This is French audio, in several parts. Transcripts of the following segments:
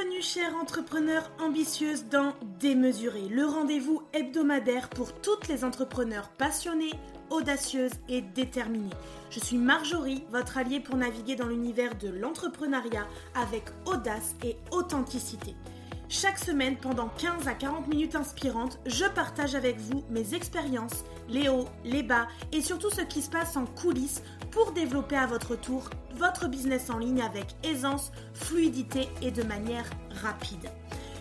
Bienvenue chers entrepreneurs ambitieuses dans Démesuré, le rendez-vous hebdomadaire pour toutes les entrepreneurs passionnés, audacieuses et déterminées. Je suis Marjorie, votre alliée pour naviguer dans l'univers de l'entrepreneuriat avec audace et authenticité. Chaque semaine, pendant 15 à 40 minutes inspirantes, je partage avec vous mes expériences, les hauts, les bas et surtout ce qui se passe en coulisses pour développer à votre tour votre business en ligne avec aisance, fluidité et de manière rapide.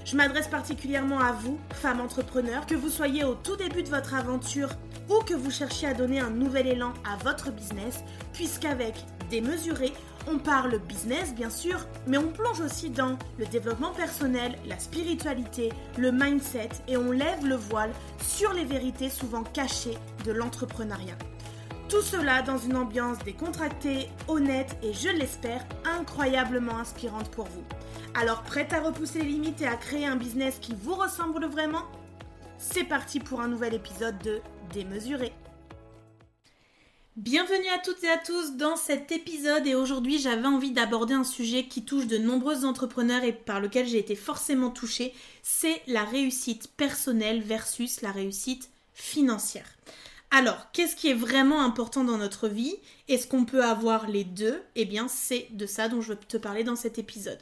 Je m'adresse particulièrement à vous, femmes entrepreneurs, que vous soyez au tout début de votre aventure ou que vous cherchiez à donner un nouvel élan à votre business, puisqu'avec Démesuré, on parle business bien sûr, mais on plonge aussi dans le développement personnel, la spiritualité, le mindset et on lève le voile sur les vérités souvent cachées de l'entrepreneuriat. Tout cela dans une ambiance décontractée, honnête et je l'espère incroyablement inspirante pour vous. Alors prête à repousser les limites et à créer un business qui vous ressemble vraiment? C'est parti pour un nouvel épisode de Démesuré. Bienvenue à toutes et à tous dans cet épisode et aujourd'hui j'avais envie d'aborder un sujet qui touche de nombreux entrepreneurs et par lequel j'ai été forcément touchée, c'est la réussite personnelle versus la réussite financière. Alors, qu'est-ce qui est vraiment important dans notre vie? Est-ce qu'on peut avoir les deux? Eh bien, c'est de ça dont je veux te parler dans cet épisode.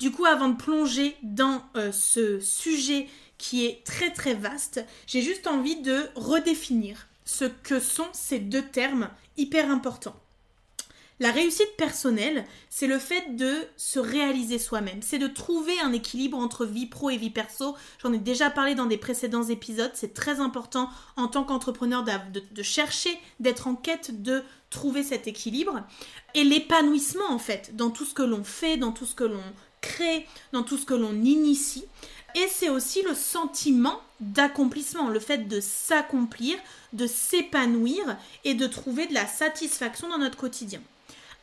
Du coup, avant de plonger dans euh, ce sujet qui est très très vaste, j'ai juste envie de redéfinir ce que sont ces deux termes hyper importants. La réussite personnelle, c'est le fait de se réaliser soi-même, c'est de trouver un équilibre entre vie pro et vie perso. J'en ai déjà parlé dans des précédents épisodes, c'est très important en tant qu'entrepreneur de, chercher, d'être en quête de trouver cet équilibre. Et l'épanouissement en fait, dans tout ce que l'on fait, dans tout ce que l'on crée, dans tout ce que l'on initie. Et c'est aussi le sentiment d'accomplissement, le fait de s'accomplir, de s'épanouir et de trouver de la satisfaction dans notre quotidien.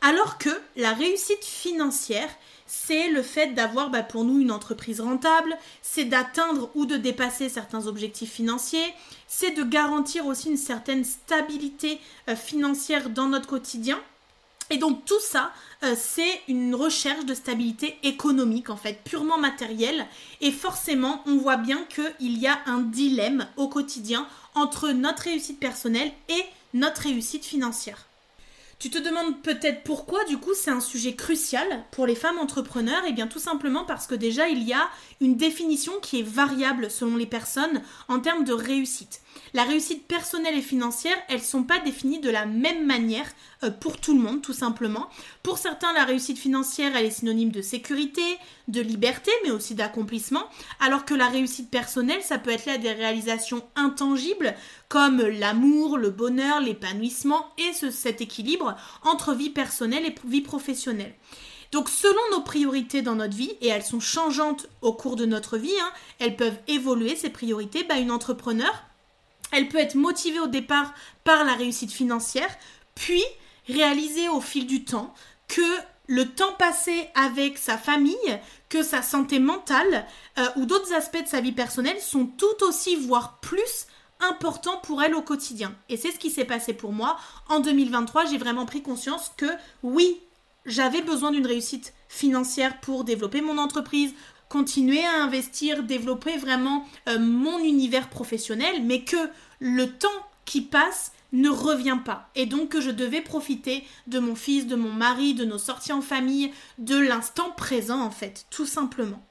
Alors que la réussite financière, c'est le fait d'avoir bah, pour nous une entreprise rentable, c'est d'atteindre ou de dépasser certains objectifs financiers, c'est de garantir aussi une certaine stabilité euh, financière dans notre quotidien. Et donc tout ça, euh, c'est une recherche de stabilité économique, en fait, purement matérielle. Et forcément, on voit bien qu'il y a un dilemme au quotidien entre notre réussite personnelle et notre réussite financière. Tu te demandes peut-être pourquoi, du coup, c'est un sujet crucial pour les femmes entrepreneurs. Eh bien, tout simplement parce que déjà, il y a une définition qui est variable selon les personnes en termes de réussite. La réussite personnelle et financière, elles sont pas définies de la même manière euh, pour tout le monde, tout simplement. Pour certains, la réussite financière, elle est synonyme de sécurité, de liberté, mais aussi d'accomplissement, alors que la réussite personnelle, ça peut être là des réalisations intangibles comme l'amour, le bonheur, l'épanouissement et cet équilibre entre vie personnelle et vie professionnelle. Donc selon nos priorités dans notre vie, et elles sont changeantes au cours de notre vie, hein, elles peuvent évoluer ces priorités, bah, une entrepreneur, elle peut être motivée au départ par la réussite financière, puis réaliser au fil du temps que le temps passé avec sa famille, que sa santé mentale euh, ou d'autres aspects de sa vie personnelle sont tout aussi, voire plus, importants pour elle au quotidien. Et c'est ce qui s'est passé pour moi. En 2023, j'ai vraiment pris conscience que oui, j'avais besoin d'une réussite financière pour développer mon entreprise, continuer à investir, développer vraiment euh, mon univers professionnel, mais que le temps qui passe ne revient pas. Et donc que je devais profiter de mon fils, de mon mari, de nos sorties en famille, de l'instant présent en fait, tout simplement.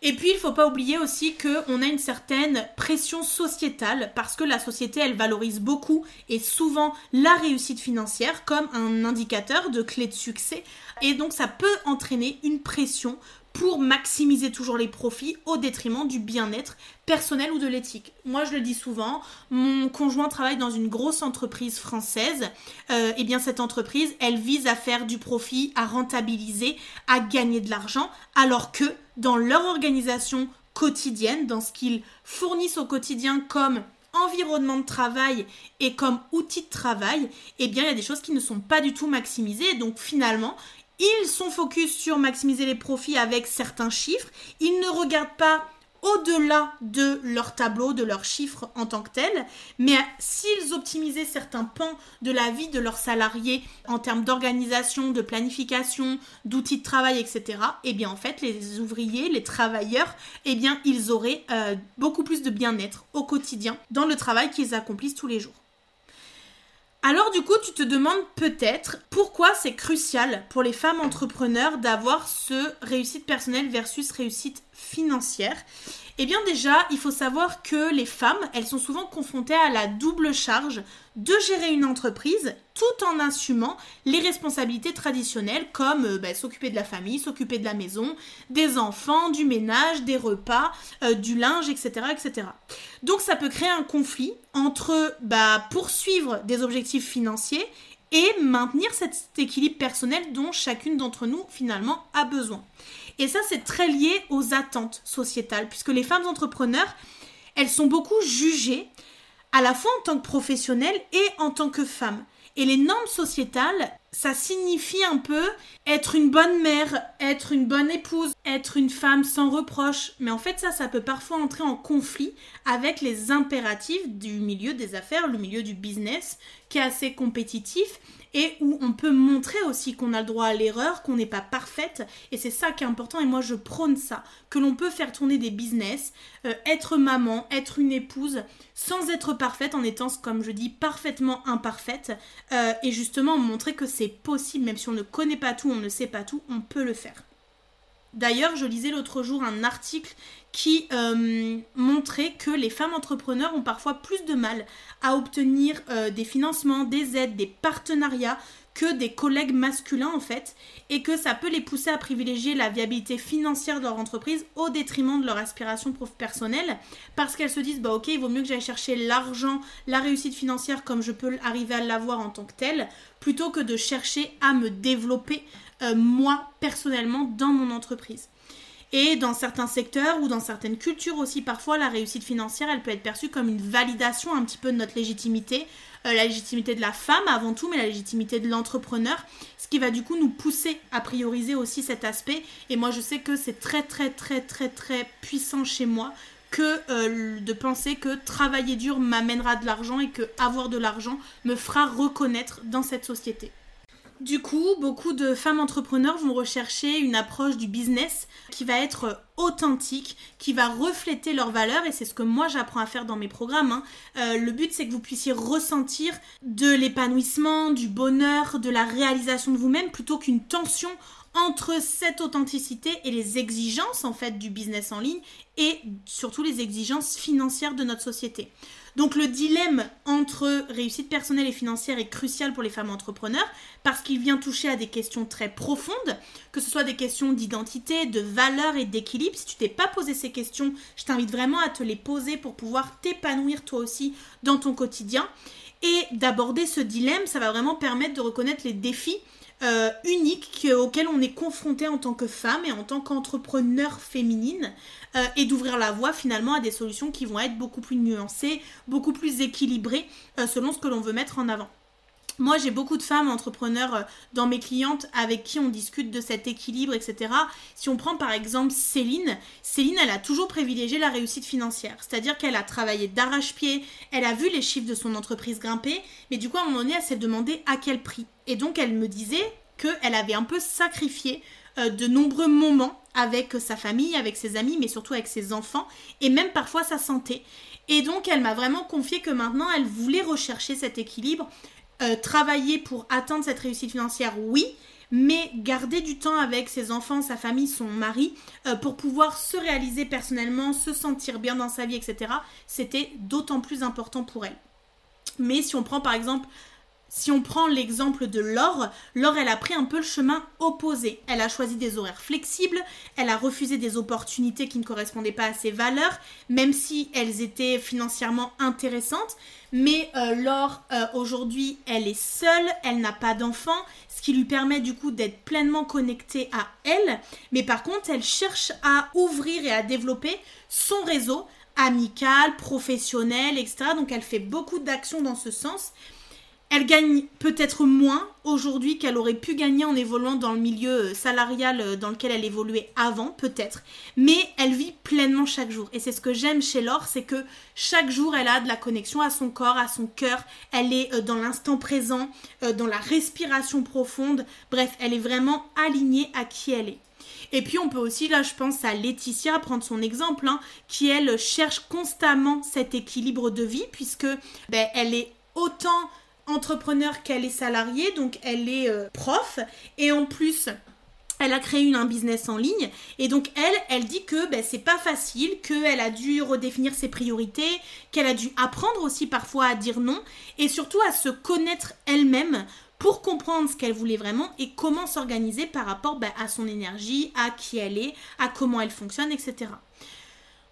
Et puis, il faut pas oublier aussi qu'on a une certaine pression sociétale parce que la société, elle valorise beaucoup et souvent la réussite financière comme un indicateur de clé de succès. Et donc, ça peut entraîner une pression pour maximiser toujours les profits au détriment du bien-être personnel ou de l'éthique. Moi, je le dis souvent, mon conjoint travaille dans une grosse entreprise française. et euh, eh bien, cette entreprise, elle vise à faire du profit, à rentabiliser, à gagner de l'argent, alors que dans leur organisation quotidienne, dans ce qu'ils fournissent au quotidien comme environnement de travail et comme outil de travail, eh bien, il y a des choses qui ne sont pas du tout maximisées. Donc, finalement, ils sont focus sur maximiser les profits avec certains chiffres. Ils ne regardent pas au-delà de leur tableau, de leurs chiffres en tant que tels, mais s'ils optimisaient certains pans de la vie de leurs salariés en termes d'organisation, de planification, d'outils de travail, etc., eh bien en fait les ouvriers, les travailleurs, eh bien ils auraient euh, beaucoup plus de bien-être au quotidien dans le travail qu'ils accomplissent tous les jours. Alors du coup, tu te demandes peut-être pourquoi c'est crucial pour les femmes entrepreneurs d'avoir ce réussite personnelle versus réussite financière. Eh bien déjà, il faut savoir que les femmes, elles sont souvent confrontées à la double charge de gérer une entreprise tout en assumant les responsabilités traditionnelles comme euh, bah, s'occuper de la famille, s'occuper de la maison, des enfants, du ménage, des repas, euh, du linge, etc.. Donc ça peut créer un conflit entre bah, poursuivre des objectifs financiers et maintenir cet équilibre personnel dont chacune d'entre nous finalement a besoin. Et ça, c'est très lié aux attentes sociétales, puisque les femmes entrepreneurs, elles sont beaucoup jugées à la fois en tant que professionnelles et en tant que femmes. Et les normes sociétales, ça signifie un peu être une bonne mère, être une bonne épouse, être une femme sans reproche. Mais en fait, ça, ça peut parfois entrer en conflit avec les impératifs du milieu des affaires, le milieu du business, qui est assez compétitif et où on peut montrer aussi qu'on a le droit à l'erreur, qu'on n'est pas parfaite. Et c'est ça qui est important et moi je prône ça, que l'on peut faire tourner des business, euh, être maman, être une épouse, sans être parfaite, en étant, comme je dis, parfaitement imparfaite. Euh, et justement montrer que c'est possible, même si on ne connaît pas tout, on ne sait pas tout, on peut le faire. D'ailleurs, je lisais l'autre jour un article qui euh, montrait que les femmes entrepreneurs ont parfois plus de mal à obtenir euh, des financements, des aides, des partenariats que des collègues masculins en fait, et que ça peut les pousser à privilégier la viabilité financière de leur entreprise au détriment de leur aspiration personnelle, parce qu'elles se disent bah ok il vaut mieux que j'aille chercher l'argent, la réussite financière comme je peux arriver à l'avoir en tant que telle, plutôt que de chercher à me développer euh, moi personnellement dans mon entreprise. Et dans certains secteurs ou dans certaines cultures aussi, parfois, la réussite financière, elle peut être perçue comme une validation un petit peu de notre légitimité, euh, la légitimité de la femme avant tout, mais la légitimité de l'entrepreneur, ce qui va du coup nous pousser à prioriser aussi cet aspect. Et moi, je sais que c'est très, très, très, très, très puissant chez moi que euh, de penser que travailler dur m'amènera de l'argent et que avoir de l'argent me fera reconnaître dans cette société. Du coup, beaucoup de femmes entrepreneurs vont rechercher une approche du business qui va être authentique, qui va refléter leurs valeurs, et c'est ce que moi j'apprends à faire dans mes programmes. Hein. Euh, le but, c'est que vous puissiez ressentir de l'épanouissement, du bonheur, de la réalisation de vous-même, plutôt qu'une tension entre cette authenticité et les exigences en fait du business en ligne et surtout les exigences financières de notre société. Donc le dilemme entre réussite personnelle et financière est crucial pour les femmes entrepreneurs parce qu'il vient toucher à des questions très profondes, que ce soit des questions d'identité, de valeur et d'équilibre. Si tu t'es pas posé ces questions, je t'invite vraiment à te les poser pour pouvoir t'épanouir toi aussi dans ton quotidien. Et d'aborder ce dilemme, ça va vraiment permettre de reconnaître les défis euh, uniques auxquels on est confronté en tant que femme et en tant qu'entrepreneur féminine euh, et d'ouvrir la voie finalement à des solutions qui vont être beaucoup plus nuancées, beaucoup plus équilibrées euh, selon ce que l'on veut mettre en avant. Moi, j'ai beaucoup de femmes entrepreneurs dans mes clientes avec qui on discute de cet équilibre, etc. Si on prend par exemple Céline, Céline, elle a toujours privilégié la réussite financière. C'est-à-dire qu'elle a travaillé d'arrache-pied, elle a vu les chiffres de son entreprise grimper, mais du coup, à un moment donné, elle s'est demandé à quel prix. Et donc, elle me disait qu'elle avait un peu sacrifié euh, de nombreux moments avec sa famille, avec ses amis, mais surtout avec ses enfants, et même parfois sa santé. Et donc, elle m'a vraiment confié que maintenant, elle voulait rechercher cet équilibre, euh, travailler pour atteindre cette réussite financière, oui, mais garder du temps avec ses enfants, sa famille, son mari, euh, pour pouvoir se réaliser personnellement, se sentir bien dans sa vie, etc., c'était d'autant plus important pour elle. Mais si on prend par exemple si on prend l'exemple de Laure, Laure, elle a pris un peu le chemin opposé. Elle a choisi des horaires flexibles, elle a refusé des opportunités qui ne correspondaient pas à ses valeurs, même si elles étaient financièrement intéressantes. Mais euh, Laure, euh, aujourd'hui, elle est seule, elle n'a pas d'enfant, ce qui lui permet du coup d'être pleinement connectée à elle. Mais par contre, elle cherche à ouvrir et à développer son réseau amical, professionnel, etc. Donc elle fait beaucoup d'actions dans ce sens. Elle gagne peut-être moins aujourd'hui qu'elle aurait pu gagner en évoluant dans le milieu euh, salarial euh, dans lequel elle évoluait avant, peut-être. Mais elle vit pleinement chaque jour. Et c'est ce que j'aime chez Laure, c'est que chaque jour, elle a de la connexion à son corps, à son cœur. Elle est euh, dans l'instant présent, dans la respiration profonde. Bref, elle est vraiment alignée à qui elle est. Et puis on peut aussi, là je pense à Laetitia, prendre son exemple, hein, qui elle cherche constamment cet équilibre de vie, puisque ben, elle est autant entrepreneur qu'elle est salariée, donc elle est euh, prof, et en plus elle a créé un business en ligne et donc elle, elle dit que ben, c'est pas facile, qu'elle a dû redéfinir ses priorités, qu'elle a dû apprendre aussi parfois à dire non et surtout à se connaître elle-même pour comprendre ce qu'elle voulait vraiment et comment s'organiser par rapport ben, à son énergie, à qui elle est, à comment elle fonctionne, etc.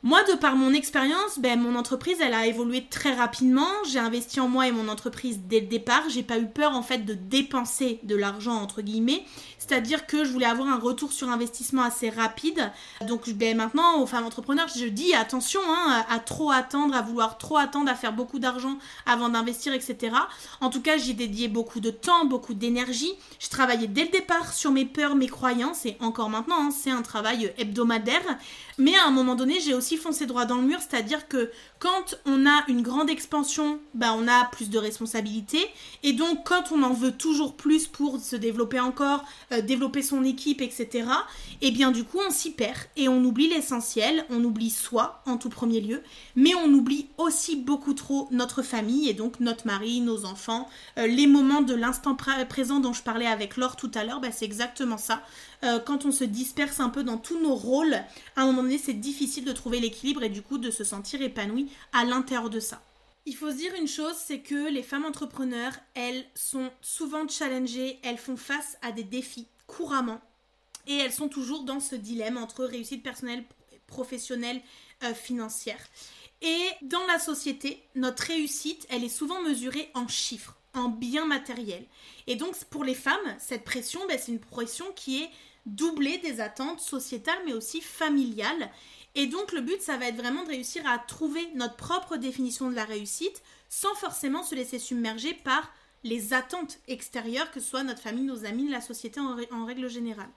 Moi, de par mon expérience, ben, mon entreprise, elle a évolué très rapidement. J'ai investi en moi et mon entreprise dès le départ. J'ai pas eu peur, en fait, de dépenser de l'argent, entre guillemets. C'est-à-dire que je voulais avoir un retour sur investissement assez rapide. Donc, ben, maintenant, aux femmes entrepreneurs, je dis attention hein, à trop attendre, à vouloir trop attendre, à faire beaucoup d'argent avant d'investir, etc. En tout cas, j'y dédié beaucoup de temps, beaucoup d'énergie. Je travaillais dès le départ sur mes peurs, mes croyances, et encore maintenant, hein, c'est un travail hebdomadaire. Mais à un moment donné, j'ai aussi foncé droit dans le mur, c'est-à-dire que quand on a une grande expansion, bah, on a plus de responsabilités. Et donc, quand on en veut toujours plus pour se développer encore, euh, développer son équipe, etc., et eh bien du coup, on s'y perd et on oublie l'essentiel, on oublie soi en tout premier lieu, mais on oublie aussi beaucoup trop notre famille et donc notre mari, nos enfants, euh, les moments de l'instant présent dont je parlais avec Laure tout à l'heure, bah, c'est exactement ça. Euh, quand on se disperse un peu dans tous nos rôles, à un moment donné, c'est difficile de trouver l'équilibre et du coup de se sentir épanoui à l'intérieur de ça. Il faut se dire une chose, c'est que les femmes entrepreneurs, elles sont souvent challengées, elles font face à des défis couramment et elles sont toujours dans ce dilemme entre réussite personnelle, professionnelle, euh, financière. Et dans la société, notre réussite, elle est souvent mesurée en chiffres, en biens matériels. Et donc pour les femmes, cette pression, ben, c'est une pression qui est doublée des attentes sociétales mais aussi familiales. Et donc le but, ça va être vraiment de réussir à trouver notre propre définition de la réussite sans forcément se laisser submerger par les attentes extérieures, que ce soit notre famille, nos amis, la société en, règle générale.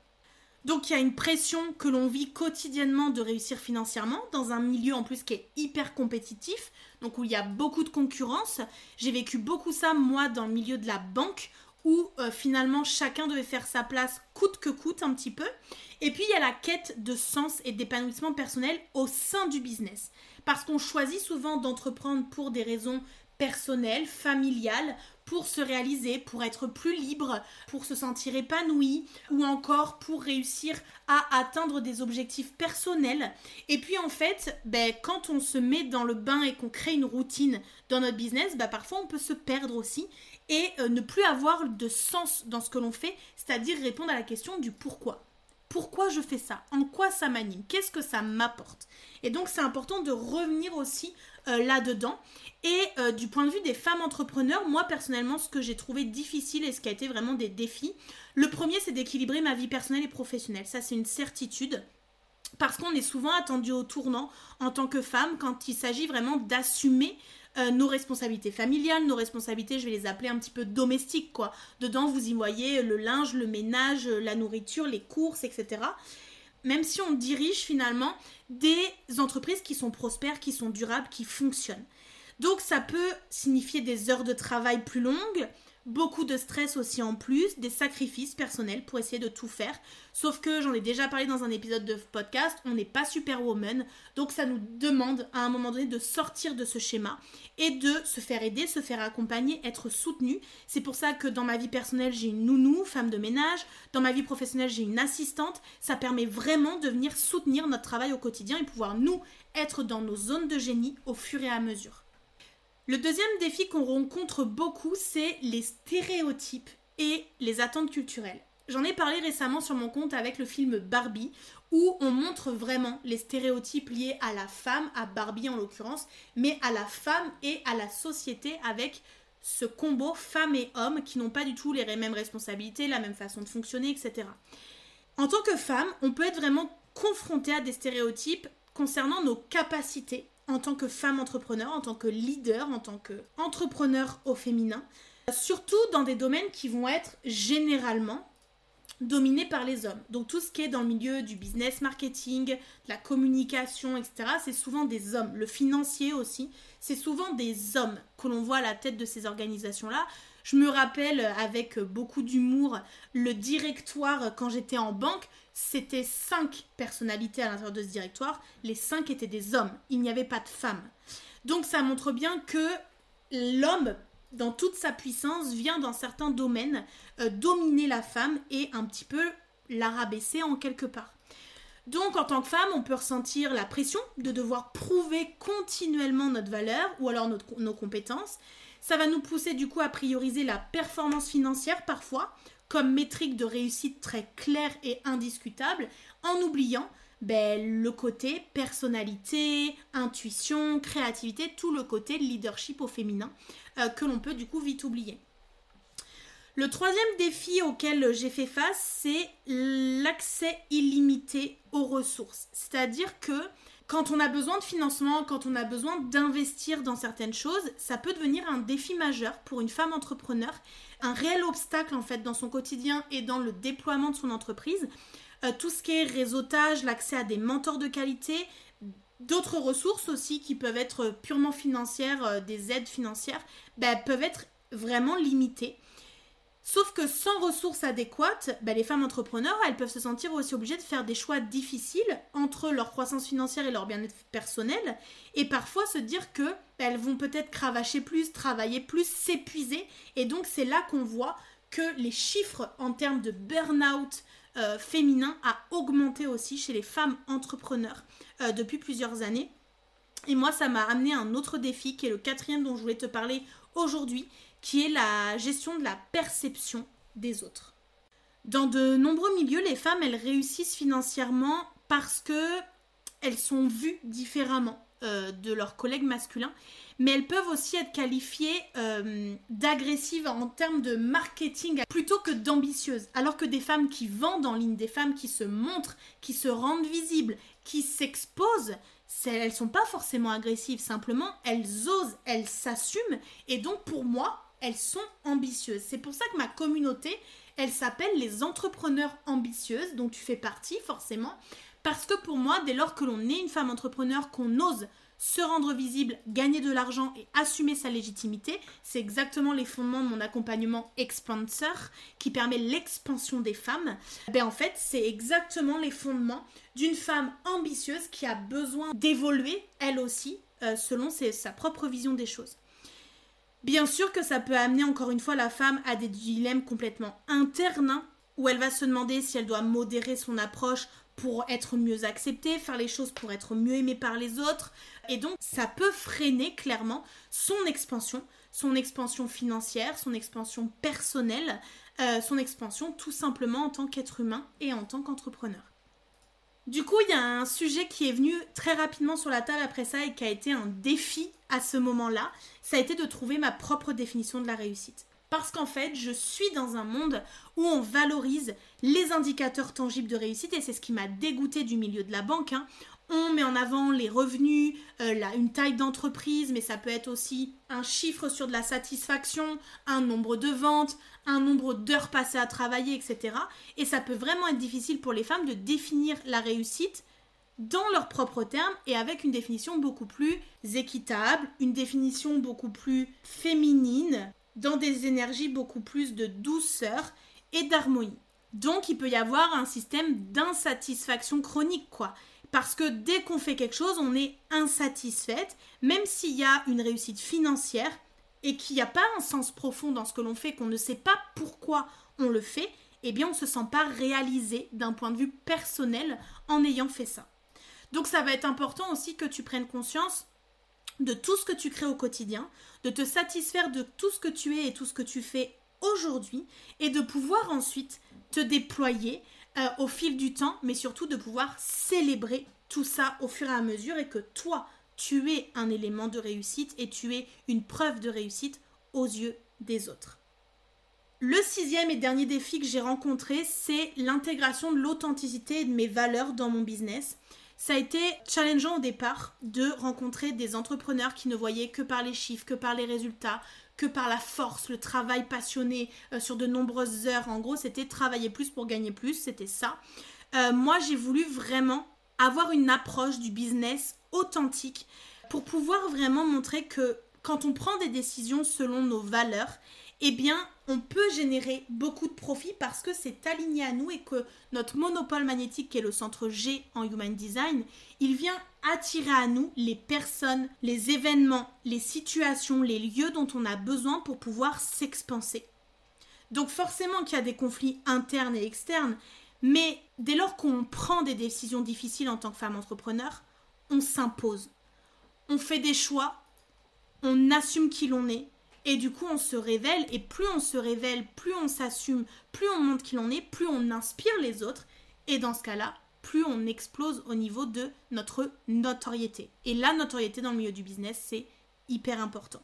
Donc il y a une pression que l'on vit quotidiennement de réussir financièrement dans un milieu en plus qui est hyper compétitif, donc où il y a beaucoup de concurrence. J'ai vécu beaucoup ça moi dans le milieu de la banque où euh, finalement chacun devait faire sa place coûte que coûte un petit peu. Et puis il y a la quête de sens et d'épanouissement personnel au sein du business. Parce qu'on choisit souvent d'entreprendre pour des raisons personnelles, familiales, pour se réaliser, pour être plus libre, pour se sentir épanoui, ou encore pour réussir à atteindre des objectifs personnels. Et puis en fait, ben, quand on se met dans le bain et qu'on crée une routine dans notre business, ben, parfois on peut se perdre aussi et euh, ne plus avoir de sens dans ce que l'on fait, c'est-à-dire répondre à la question du pourquoi. Pourquoi je fais ça En quoi ça m'anime Qu'est-ce que ça m'apporte Et donc c'est important de revenir aussi euh, là-dedans. Et euh, du point de vue des femmes entrepreneurs, moi personnellement, ce que j'ai trouvé difficile et ce qui a été vraiment des défis, le premier c'est d'équilibrer ma vie personnelle et professionnelle. Ça c'est une certitude. Parce qu'on est souvent attendu au tournant en tant que femme quand il s'agit vraiment d'assumer euh, nos responsabilités familiales, nos responsabilités, je vais les appeler un petit peu domestiques, quoi. Dedans, vous y voyez le linge, le ménage, la nourriture, les courses, etc. Même si on dirige finalement des entreprises qui sont prospères, qui sont durables, qui fonctionnent. Donc ça peut signifier des heures de travail plus longues, beaucoup de stress aussi en plus, des sacrifices personnels pour essayer de tout faire. Sauf que j'en ai déjà parlé dans un épisode de podcast, on n'est pas superwoman, donc ça nous demande à un moment donné de sortir de ce schéma et de se faire aider, se faire accompagner, être soutenu. C'est pour ça que dans ma vie personnelle, j'ai une nounou, femme de ménage, dans ma vie professionnelle, j'ai une assistante. Ça permet vraiment de venir soutenir notre travail au quotidien et pouvoir nous être dans nos zones de génie au fur et à mesure. Le deuxième défi qu'on rencontre beaucoup, c'est les stéréotypes et les attentes culturelles. J'en ai parlé récemment sur mon compte avec le film Barbie, où on montre vraiment les stéréotypes liés à la femme, à Barbie en l'occurrence, mais à la femme et à la société avec ce combo femme et homme qui n'ont pas du tout les mêmes responsabilités, la même façon de fonctionner, etc. En tant que femme, on peut être vraiment confronté à des stéréotypes concernant nos capacités en tant que femme entrepreneur, en tant que leader, en tant qu'entrepreneur au féminin. surtout dans des domaines qui vont être généralement dominés par les hommes. Donc tout ce qui est dans le milieu du business marketing, de la communication, etc., c'est souvent des hommes. Le financier aussi, c'est souvent des hommes que l'on voit à la tête de ces organisations-là. Je me rappelle avec beaucoup d'humour le directoire quand j'étais en banque. C'était cinq personnalités à l'intérieur de ce directoire. Les cinq étaient des hommes. Il n'y avait pas de femmes. Donc ça montre bien que l'homme, dans toute sa puissance, vient dans certains domaines euh, dominer la femme et un petit peu la rabaisser en quelque part. Donc en tant que femme, on peut ressentir la pression de devoir prouver continuellement notre valeur ou alors nos compétences. Ça va nous pousser du coup à prioriser la performance financière parfois comme métrique de réussite très claire et indiscutable en oubliant ben, le côté personnalité, intuition, créativité, tout le côté leadership au féminin euh, que l'on peut du coup vite oublier. Le troisième défi auquel j'ai fait face, c'est l'accès illimité aux ressources. C'est-à-dire que quand on a besoin de financement, quand on a besoin d'investir dans certaines choses, ça peut devenir un défi majeur pour une femme entrepreneur, un réel obstacle en fait dans son quotidien et dans le déploiement de son entreprise. Euh, tout ce qui est réseautage, l'accès à des mentors de qualité, d'autres ressources aussi qui peuvent être purement financières, euh, des aides financières, ben, peuvent être vraiment limitées. Sauf que sans ressources adéquates, ben, les femmes entrepreneurs, elles peuvent se sentir aussi obligées de faire des choix difficiles entre leur croissance financière et leur bien-être personnel, et parfois se dire que ben, elles vont peut-être cravacher plus, travailler plus, s'épuiser, et donc c'est là qu'on voit que les chiffres en termes de burn-out, euh, féminin a augmenté aussi chez les femmes entrepreneurs euh, depuis plusieurs années. Et moi, ça m'a amené un autre défi qui est le quatrième dont je voulais te parler aujourd'hui, qui est la gestion de la perception des autres. Dans de nombreux milieux, les femmes, elles réussissent financièrement parce que elles sont vues différemment euh, de leurs collègues masculins mais elles peuvent aussi être qualifiées euh, d'agressives en termes de marketing plutôt que d'ambitieuses. Alors que des femmes qui vendent en ligne, des femmes qui se montrent, qui se rendent visibles, qui s'exposent, elles sont pas forcément agressives, simplement elles osent, elles s'assument et donc pour moi, elles sont ambitieuses. C'est pour ça que ma communauté, elle s'appelle les entrepreneurs ambitieuses, dont tu fais partie forcément, parce que pour moi, dès lors que l'on est une femme entrepreneur, qu'on ose se rendre visible, gagner de l'argent et assumer sa légitimité. C'est exactement les fondements de mon accompagnement Expanser qui permet l'expansion des femmes. Ben en fait, c'est exactement les fondements d'une femme ambitieuse qui a besoin d'évoluer elle aussi euh, selon sa propre vision des choses. Bien sûr que ça peut amener encore une fois la femme à des dilemmes complètement internes où elle va se demander si elle doit modérer son approche pour être mieux acceptée, faire les choses pour être mieux aimée par les autres. Et donc, ça peut freiner clairement son expansion, son expansion financière, son expansion personnelle, euh, son expansion tout simplement en tant qu'être humain et en tant qu'entrepreneur. Du coup, il y a un sujet qui est venu très rapidement sur la table après ça et qui a été un défi à ce moment-là. Ça a été de trouver ma propre définition de la réussite. Parce qu'en fait, je suis dans un monde où on valorise les indicateurs tangibles de réussite et c'est ce qui m'a dégoûté du milieu de la banque. Hein. On met en avant les revenus, euh, une taille d'entreprise, mais ça peut être aussi un chiffre sur de la satisfaction, un nombre de ventes, un nombre d'heures passées à travailler, etc. Et ça peut vraiment être difficile pour les femmes de définir la réussite dans leurs propres termes et avec une définition beaucoup plus équitable, une définition beaucoup plus féminine, dans des énergies beaucoup plus de douceur et d'harmonie. Donc il peut y avoir un système d'insatisfaction chronique, quoi. Parce que dès qu'on fait quelque chose, on est insatisfaite, même s'il y a une réussite financière et qu'il n'y a pas un sens profond dans ce que l'on fait, qu'on ne sait pas pourquoi on le fait, eh bien on ne se sent pas réalisé d'un point de vue personnel en ayant fait ça. Donc ça va être important aussi que tu prennes conscience de tout ce que tu crées au quotidien, de te satisfaire de tout ce que tu es et tout ce que tu fais aujourd'hui, et de pouvoir ensuite te déployer euh, au fil du temps, mais surtout de pouvoir célébrer tout ça au fur et à mesure et que toi, tu es un élément de réussite et tu es une preuve de réussite aux yeux des autres. Le sixième et dernier défi que j'ai rencontré, c'est l'intégration de l'authenticité et de mes valeurs dans mon business. Ça a été challengeant au départ de rencontrer des entrepreneurs qui ne voyaient que par les chiffres, que par les résultats, que par la force, le travail passionné euh, sur de nombreuses heures. En gros, c'était travailler plus pour gagner plus, c'était ça. Euh, moi, j'ai voulu vraiment avoir une approche du business authentique pour pouvoir vraiment montrer que quand on prend des décisions selon nos valeurs, eh bien, on peut générer beaucoup de profit parce que c'est aligné à nous et que notre monopole magnétique, qui est le centre G en Human Design, il vient attirer à nous les personnes, les événements, les situations, les lieux dont on a besoin pour pouvoir s'expanser. Donc forcément qu'il y a des conflits internes et externes, mais dès lors qu'on prend des décisions difficiles en tant que femme entrepreneur, on s'impose. On fait des choix, on assume qui l'on est, et du coup, on se révèle, et plus on se révèle, plus on s'assume, plus on montre qui l'on est, plus on inspire les autres, et dans ce cas-là, plus on explose au niveau de notre notoriété. Et la notoriété dans le milieu du business, c'est hyper important.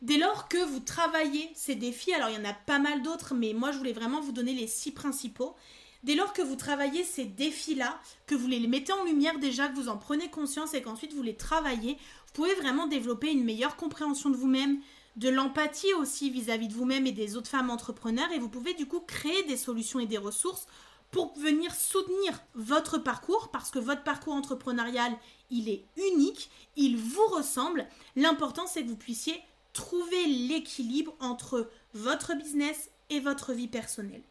Dès lors que vous travaillez ces défis, alors il y en a pas mal d'autres, mais moi je voulais vraiment vous donner les six principaux. Dès lors que vous travaillez ces défis-là, que vous les mettez en lumière déjà, que vous en prenez conscience et qu'ensuite vous les travaillez, vous pouvez vraiment développer une meilleure compréhension de vous-même, de l'empathie aussi vis-à-vis de vous-même et des autres femmes entrepreneurs et vous pouvez du coup créer des solutions et des ressources pour venir soutenir votre parcours parce que votre parcours entrepreneurial, il est unique, il vous ressemble. L'important c'est que vous puissiez trouver l'équilibre entre votre business et votre vie personnelle.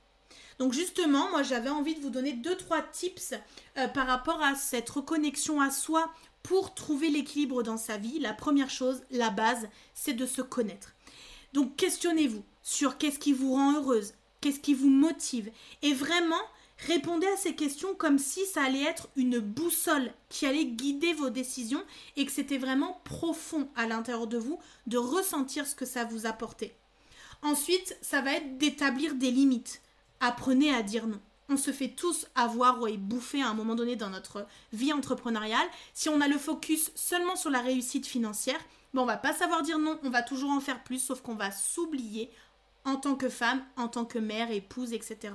Donc justement, moi j'avais envie de vous donner deux trois tips euh, par rapport à cette reconnexion à soi pour trouver l'équilibre dans sa vie, la première chose, la base, c'est de se connaître. Donc questionnez-vous sur qu'est-ce qui vous rend heureuse, qu'est-ce qui vous motive, et vraiment répondez à ces questions comme si ça allait être une boussole qui allait guider vos décisions et que c'était vraiment profond à l'intérieur de vous de ressentir ce que ça vous apportait. Ensuite, ça va être d'établir des limites. Apprenez à dire non on se fait tous avoir et bouffer à un moment donné dans notre vie entrepreneuriale. Si on a le focus seulement sur la réussite financière, bon, on va pas savoir dire non, on va toujours en faire plus, sauf qu'on va s'oublier en tant que femme, en tant que mère, épouse, etc.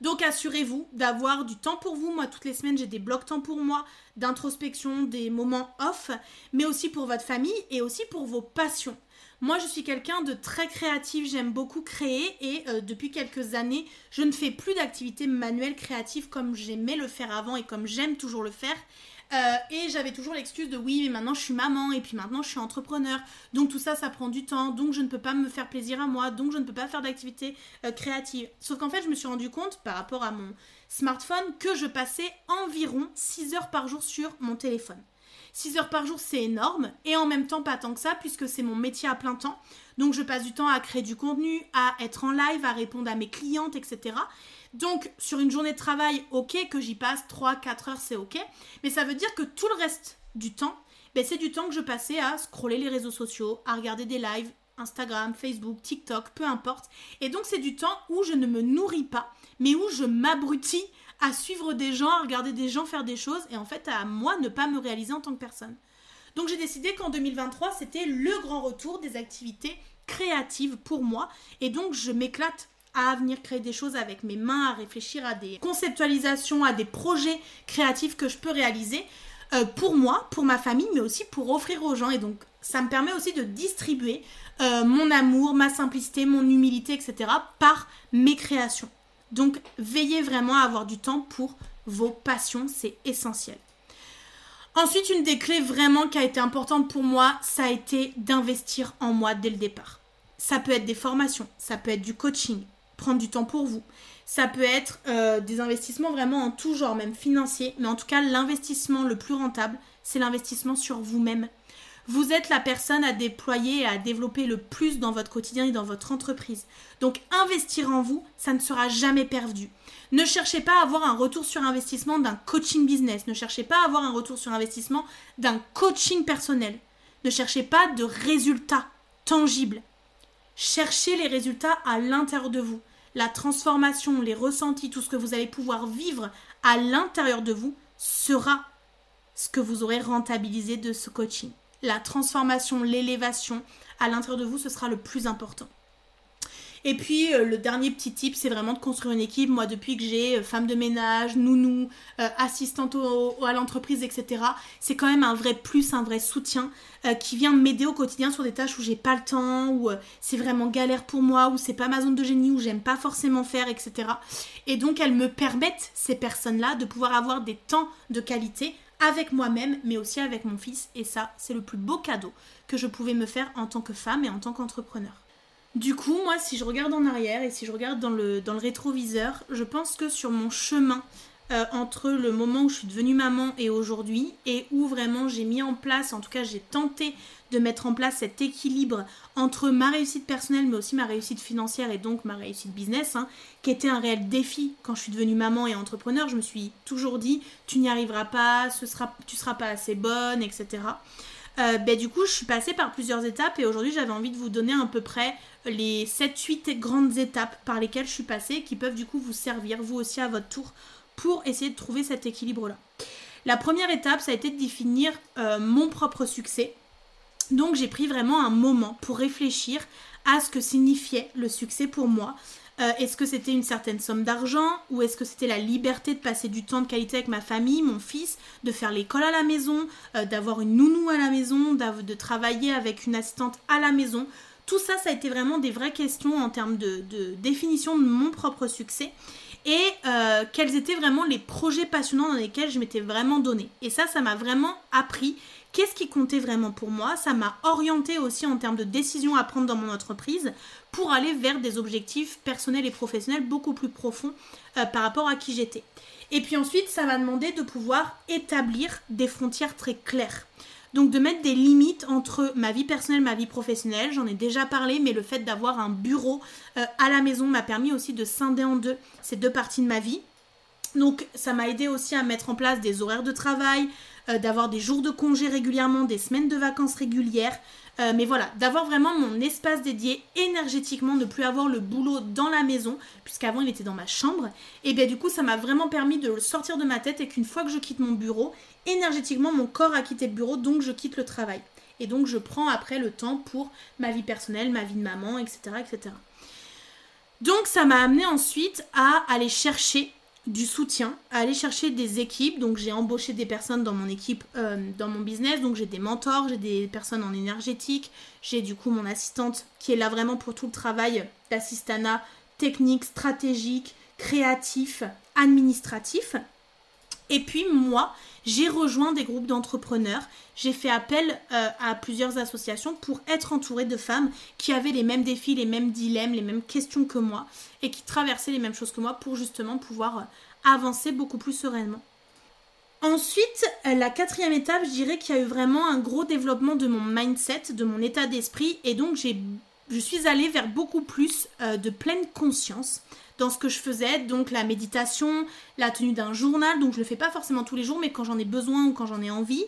Donc assurez-vous d'avoir du temps pour vous. Moi, toutes les semaines, j'ai des blocs temps pour moi, d'introspection, des moments off, mais aussi pour votre famille et aussi pour vos passions. Moi, je suis quelqu'un de très créatif, j'aime beaucoup créer et euh, depuis quelques années, je ne fais plus d'activités manuelles créatives comme j'aimais le faire avant et comme j'aime toujours le faire. Euh, et j'avais toujours l'excuse de oui, mais maintenant je suis maman et puis maintenant je suis entrepreneur. Donc tout ça, ça prend du temps. Donc je ne peux pas me faire plaisir à moi. Donc je ne peux pas faire d'activités euh, créatives. Sauf qu'en fait, je me suis rendu compte par rapport à mon smartphone que je passais environ 6 heures par jour sur mon téléphone. 6 heures par jour, c'est énorme. Et en même temps, pas tant que ça, puisque c'est mon métier à plein temps. Donc, je passe du temps à créer du contenu, à être en live, à répondre à mes clientes, etc. Donc, sur une journée de travail, ok, que j'y passe 3-4 heures, c'est ok. Mais ça veut dire que tout le reste du temps, ben, c'est du temps que je passais à scroller les réseaux sociaux, à regarder des lives, Instagram, Facebook, TikTok, peu importe. Et donc, c'est du temps où je ne me nourris pas, mais où je m'abrutis à suivre des gens, à regarder des gens faire des choses et en fait à moi ne pas me réaliser en tant que personne. Donc j'ai décidé qu'en 2023 c'était le grand retour des activités créatives pour moi et donc je m'éclate à venir créer des choses avec mes mains, à réfléchir à des conceptualisations, à des projets créatifs que je peux réaliser euh, pour moi, pour ma famille, mais aussi pour offrir aux gens. Et donc ça me permet aussi de distribuer euh, mon amour, ma simplicité, mon humilité, etc. par mes créations. Donc veillez vraiment à avoir du temps pour vos passions, c'est essentiel. Ensuite, une des clés vraiment qui a été importante pour moi, ça a été d'investir en moi dès le départ. Ça peut être des formations, ça peut être du coaching, prendre du temps pour vous. Ça peut être euh, des investissements vraiment en tout genre, même financiers. Mais en tout cas, l'investissement le plus rentable, c'est l'investissement sur vous-même. Vous êtes la personne à déployer et à développer le plus dans votre quotidien et dans votre entreprise. Donc investir en vous, ça ne sera jamais perdu. Ne cherchez pas à avoir un retour sur investissement d'un coaching business. Ne cherchez pas à avoir un retour sur investissement d'un coaching personnel. Ne cherchez pas de résultats tangibles. Cherchez les résultats à l'intérieur de vous. La transformation, les ressentis, tout ce que vous allez pouvoir vivre à l'intérieur de vous sera ce que vous aurez rentabilisé de ce coaching la transformation, l'élévation à l'intérieur de vous, ce sera le plus important. Et puis euh, le dernier petit tip, c'est vraiment de construire une équipe. Moi, depuis que j'ai euh, femme de ménage, nounou, euh, assistante à l'entreprise, etc., c'est quand même un vrai plus, un vrai soutien qui vient m'aider au quotidien sur des tâches où j'ai pas le temps, où c'est vraiment galère pour moi, où c'est pas ma zone de génie, où j'aime pas forcément faire, etc. Et donc elles me permettent, ces personnes-là, de pouvoir avoir des temps de qualité avec moi-même, mais aussi avec mon fils. Et ça, c'est le plus beau cadeau que je pouvais me faire en tant que femme et en tant qu'entrepreneur. Du coup, moi, si je regarde en arrière et si je regarde dans le, dans le rétroviseur, je pense que sur mon chemin euh, entre le moment où je suis devenue maman et aujourd'hui, et où vraiment j'ai mis en place, en tout cas j'ai tenté de mettre en place cet équilibre entre ma réussite personnelle mais aussi ma réussite financière et donc ma réussite business, hein, qui était un réel défi quand je suis devenue maman et entrepreneur. Je me suis toujours dit, tu n'y arriveras pas, ce sera, tu seras pas assez bonne, etc. Euh, ben, du coup, je suis passée par plusieurs étapes et aujourd'hui, j'avais envie de vous donner à peu près les 7-8 grandes étapes par lesquelles je suis passée qui peuvent du coup vous servir, vous aussi à votre tour, pour essayer de trouver cet équilibre-là. La première étape, ça a été de définir euh, mon propre succès. Donc j'ai pris vraiment un moment pour réfléchir à ce que signifiait le succès pour moi. Euh, est-ce que c'était une certaine somme d'argent ou est-ce que c'était la liberté de passer du temps de qualité avec ma famille, mon fils, de faire l'école à la maison, euh, d'avoir une nounou à la maison, de travailler avec une assistante à la maison? Tout ça, ça a été vraiment des vraies questions en termes de, définition de mon propre succès et euh, quels étaient vraiment les projets passionnants dans lesquels je m'étais vraiment donné. Et ça, ça m'a vraiment appris qu'est-ce qui comptait vraiment pour moi. Ça m'a orienté aussi en termes de décisions à prendre dans mon entreprise pour aller vers des objectifs personnels et professionnels beaucoup plus profonds euh, par rapport à qui j'étais. Et puis ensuite, ça m'a demandé de pouvoir établir des frontières très claires. Donc de mettre des limites entre ma vie personnelle ma vie professionnelle, j'en ai déjà parlé, mais le fait d'avoir un bureau euh, à la maison m'a permis aussi de scinder en deux ces deux parties de ma vie. Donc ça m'a aidé aussi à mettre en place des horaires de travail, euh, d'avoir des jours de congé régulièrement, des semaines de vacances régulières. Euh, mais voilà, d'avoir vraiment mon espace dédié énergétiquement, de plus avoir le boulot dans la maison, puisqu'avant il était dans ma chambre. Et bien du coup, ça m'a vraiment permis de le sortir de ma tête et qu'une fois que je quitte mon bureau, énergétiquement, mon corps a quitté le bureau, donc je quitte le travail. Et donc je prends après le temps pour ma vie personnelle, ma vie de maman, etc. etc. Donc ça m'a amené ensuite à aller chercher du soutien, à aller chercher des équipes. Donc j'ai embauché des personnes dans mon équipe, euh, dans mon business. Donc j'ai des mentors, j'ai des personnes en énergétique. J'ai du coup mon assistante qui est là vraiment pour tout le travail d'assistanat technique, stratégique, créatif, administratif. Et puis moi, j'ai rejoint des groupes d'entrepreneurs. J'ai fait appel euh, à plusieurs associations pour être entourée de femmes qui avaient les mêmes défis, les mêmes dilemmes, les mêmes questions que moi et qui traversaient les mêmes choses que moi pour justement pouvoir euh, avancer beaucoup plus sereinement. Ensuite, euh, la quatrième étape, je dirais qu'il y a eu vraiment un gros développement de mon mindset, de mon état d'esprit et donc je suis allée vers beaucoup plus de pleine conscience dans ce que je faisais, donc la méditation, la tenue d'un journal, donc je le fais pas forcément tous les jours, mais quand j'en ai besoin ou quand j'en ai envie.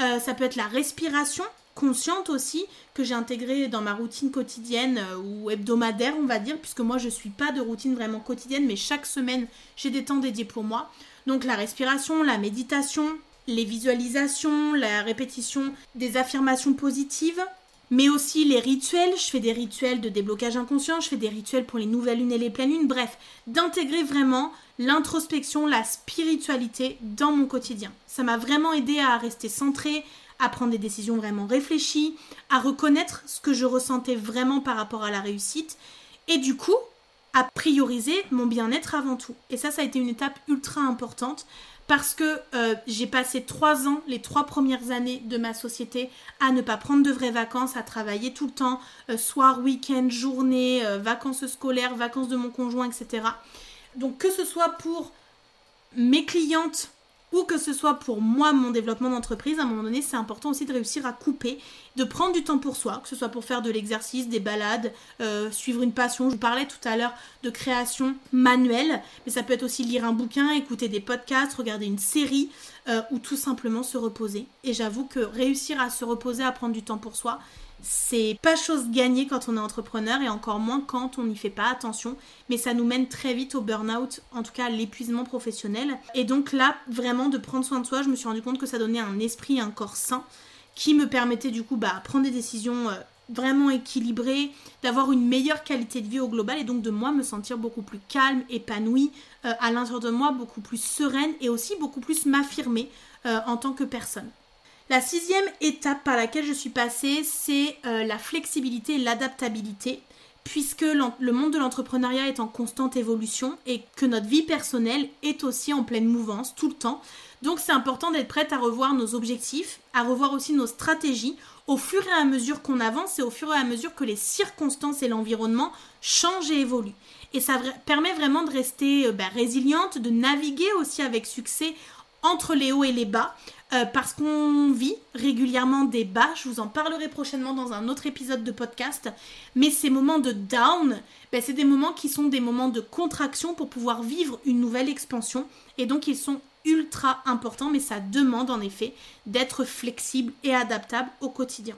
Euh, ça peut être la respiration consciente aussi que j'ai intégrée dans ma routine quotidienne euh, ou hebdomadaire on va dire puisque moi je suis pas de routine vraiment quotidienne mais chaque semaine j'ai des temps dédiés pour moi donc la respiration la méditation les visualisations la répétition des affirmations positives mais aussi les rituels. Je fais des rituels de déblocage inconscient, je fais des rituels pour les nouvelles lunes et les pleines lunes. Bref, d'intégrer vraiment l'introspection, la spiritualité dans mon quotidien. Ça m'a vraiment aidé à rester centré, à prendre des décisions vraiment réfléchies, à reconnaître ce que je ressentais vraiment par rapport à la réussite et du coup à prioriser mon bien-être avant tout. Et ça, ça a été une étape ultra importante parce que euh, j'ai passé trois ans, les trois premières années de ma société, à ne pas prendre de vraies vacances, à travailler tout le temps, euh, soir, week-end, journée, euh, vacances scolaires, vacances de mon conjoint, etc. Donc que ce soit pour mes clientes ou que ce soit pour moi, mon développement d'entreprise, à un moment donné, c'est important aussi de réussir à couper, de prendre du temps pour soi, que ce soit pour faire de l'exercice, des balades, euh, suivre une passion. Je vous parlais tout à l'heure de création manuelle, mais ça peut être aussi lire un bouquin, écouter des podcasts, regarder une série euh, ou tout simplement se reposer. Et j'avoue que réussir à se reposer, à prendre du temps pour soi, c'est pas chose gagnée quand on est entrepreneur et encore moins quand on n'y fait pas attention, mais ça nous mène très vite au burn-out, en tout cas à l'épuisement professionnel. Et donc là, vraiment de prendre soin de soi, je me suis rendu compte que ça donnait un esprit un corps sain qui me permettait du coup bah, prendre des décisions euh, vraiment équilibrée, d'avoir une meilleure qualité de vie au global et donc de moi me sentir beaucoup plus calme, épanouie euh, à l'intérieur de moi, beaucoup plus sereine et aussi beaucoup plus m'affirmer euh, en tant que personne. La sixième étape par laquelle je suis passée, c'est euh, la flexibilité et l'adaptabilité, puisque le monde de l'entrepreneuriat est en constante évolution et que notre vie personnelle est aussi en pleine mouvance tout le temps. Donc c'est important d'être prête à revoir nos objectifs, à revoir aussi nos stratégies au fur et à mesure qu'on avance et au fur et à mesure que les circonstances et l'environnement changent et évoluent. Et ça permet vraiment de rester euh, bah, résiliente, de naviguer aussi avec succès entre les hauts et les bas, euh, parce qu'on vit régulièrement des bas. Je vous en parlerai prochainement dans un autre épisode de podcast. Mais ces moments de down, ben, c'est des moments qui sont des moments de contraction pour pouvoir vivre une nouvelle expansion. Et donc ils sont ultra importants, mais ça demande en effet d'être flexible et adaptable au quotidien.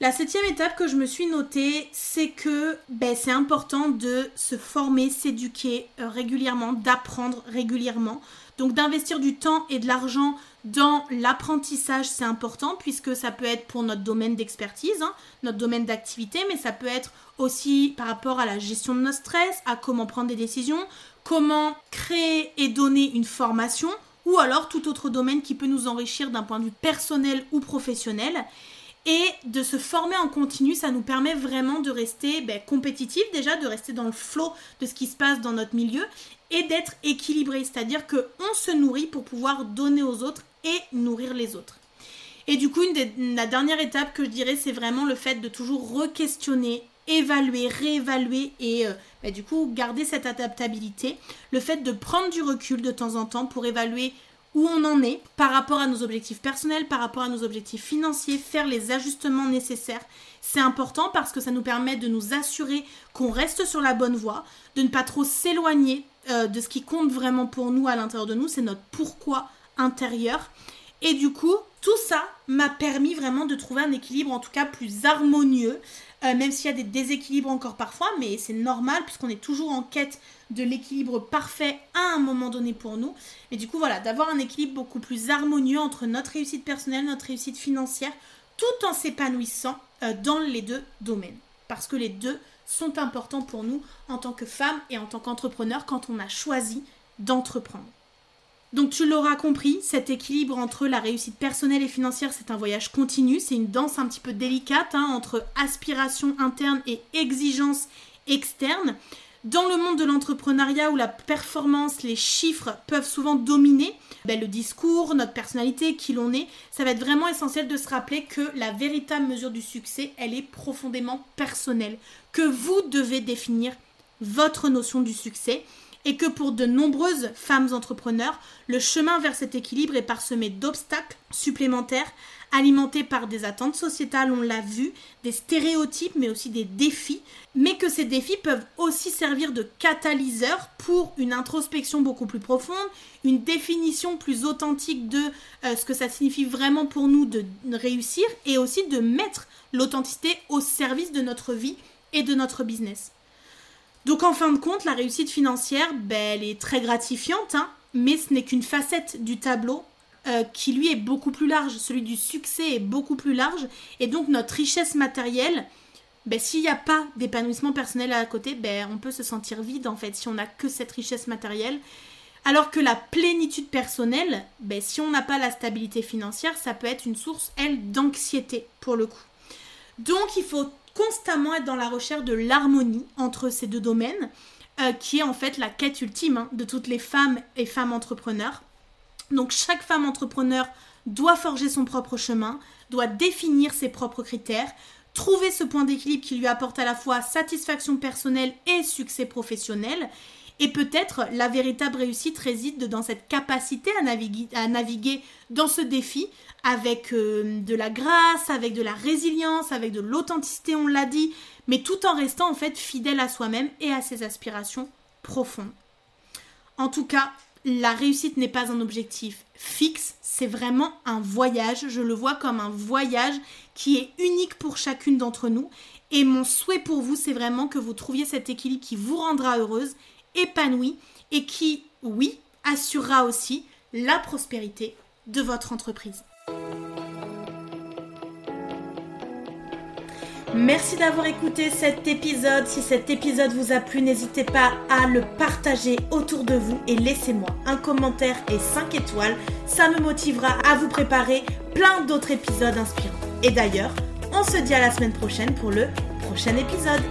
La septième étape que je me suis notée, c'est que ben, c'est important de se former, s'éduquer euh, régulièrement, d'apprendre régulièrement. Donc d'investir du temps et de l'argent dans l'apprentissage, c'est important puisque ça peut être pour notre domaine d'expertise, hein, notre domaine d'activité, mais ça peut être aussi par rapport à la gestion de notre stress, à comment prendre des décisions, comment créer et donner une formation, ou alors tout autre domaine qui peut nous enrichir d'un point de vue personnel ou professionnel. Et de se former en continu, ça nous permet vraiment de rester ben, compétitif déjà, de rester dans le flot de ce qui se passe dans notre milieu et d'être équilibré. C'est-à-dire qu'on se nourrit pour pouvoir donner aux autres et nourrir les autres. Et du coup, la dernière étape que je dirais, c'est vraiment le fait de toujours re-questionner, évaluer, réévaluer et euh, ben, du coup garder cette adaptabilité. Le fait de prendre du recul de temps en temps pour évaluer où on en est par rapport à nos objectifs personnels, par rapport à nos objectifs financiers, faire les ajustements nécessaires. C'est important parce que ça nous permet de nous assurer qu'on reste sur la bonne voie, de ne pas trop s'éloigner euh, de ce qui compte vraiment pour nous à l'intérieur de nous, c'est notre pourquoi intérieur. Et du coup, tout ça m'a permis vraiment de trouver un équilibre en tout cas plus harmonieux, euh, même s'il y a des déséquilibres encore parfois, mais c'est normal puisqu'on est toujours en quête de l'équilibre parfait à un moment donné pour nous. Et du coup, voilà, d'avoir un équilibre beaucoup plus harmonieux entre notre réussite personnelle, notre réussite financière, tout en s'épanouissant euh, dans les deux domaines. Parce que les deux sont importants pour nous en tant que femmes et en tant qu'entrepreneurs quand on a choisi d'entreprendre. Donc tu l'auras compris, cet équilibre entre la réussite personnelle et financière, c'est un voyage continu, c'est une danse un petit peu délicate hein, entre aspiration interne et exigence externe. Dans le monde de l'entrepreneuriat où la performance, les chiffres peuvent souvent dominer ben, le discours, notre personnalité, qui l'on est, ça va être vraiment essentiel de se rappeler que la véritable mesure du succès, elle est profondément personnelle, que vous devez définir votre notion du succès et que pour de nombreuses femmes entrepreneurs, le chemin vers cet équilibre est parsemé d'obstacles supplémentaires alimentés par des attentes sociétales, on l'a vu, des stéréotypes, mais aussi des défis, mais que ces défis peuvent aussi servir de catalyseur pour une introspection beaucoup plus profonde, une définition plus authentique de euh, ce que ça signifie vraiment pour nous de réussir, et aussi de mettre l'authenticité au service de notre vie et de notre business. Donc en fin de compte, la réussite financière, ben, elle est très gratifiante, hein, mais ce n'est qu'une facette du tableau euh, qui lui est beaucoup plus large. Celui du succès est beaucoup plus large. Et donc notre richesse matérielle, ben, s'il n'y a pas d'épanouissement personnel à côté, ben, on peut se sentir vide en fait si on n'a que cette richesse matérielle. Alors que la plénitude personnelle, ben, si on n'a pas la stabilité financière, ça peut être une source, elle, d'anxiété pour le coup. Donc il faut constamment être dans la recherche de l'harmonie entre ces deux domaines, euh, qui est en fait la quête ultime hein, de toutes les femmes et femmes entrepreneurs. Donc chaque femme entrepreneur doit forger son propre chemin, doit définir ses propres critères, trouver ce point d'équilibre qui lui apporte à la fois satisfaction personnelle et succès professionnel. Et peut-être la véritable réussite réside dans cette capacité à naviguer, à naviguer dans ce défi avec euh, de la grâce, avec de la résilience, avec de l'authenticité, on l'a dit, mais tout en restant en fait fidèle à soi-même et à ses aspirations profondes. En tout cas, la réussite n'est pas un objectif fixe, c'est vraiment un voyage. Je le vois comme un voyage qui est unique pour chacune d'entre nous. Et mon souhait pour vous, c'est vraiment que vous trouviez cet équilibre qui vous rendra heureuse, épanouie et qui, oui, assurera aussi la prospérité de votre entreprise. Merci d'avoir écouté cet épisode. Si cet épisode vous a plu, n'hésitez pas à le partager autour de vous et laissez-moi un commentaire et 5 étoiles. Ça me motivera à vous préparer plein d'autres épisodes inspirants. Et d'ailleurs, on se dit à la semaine prochaine pour le prochain épisode.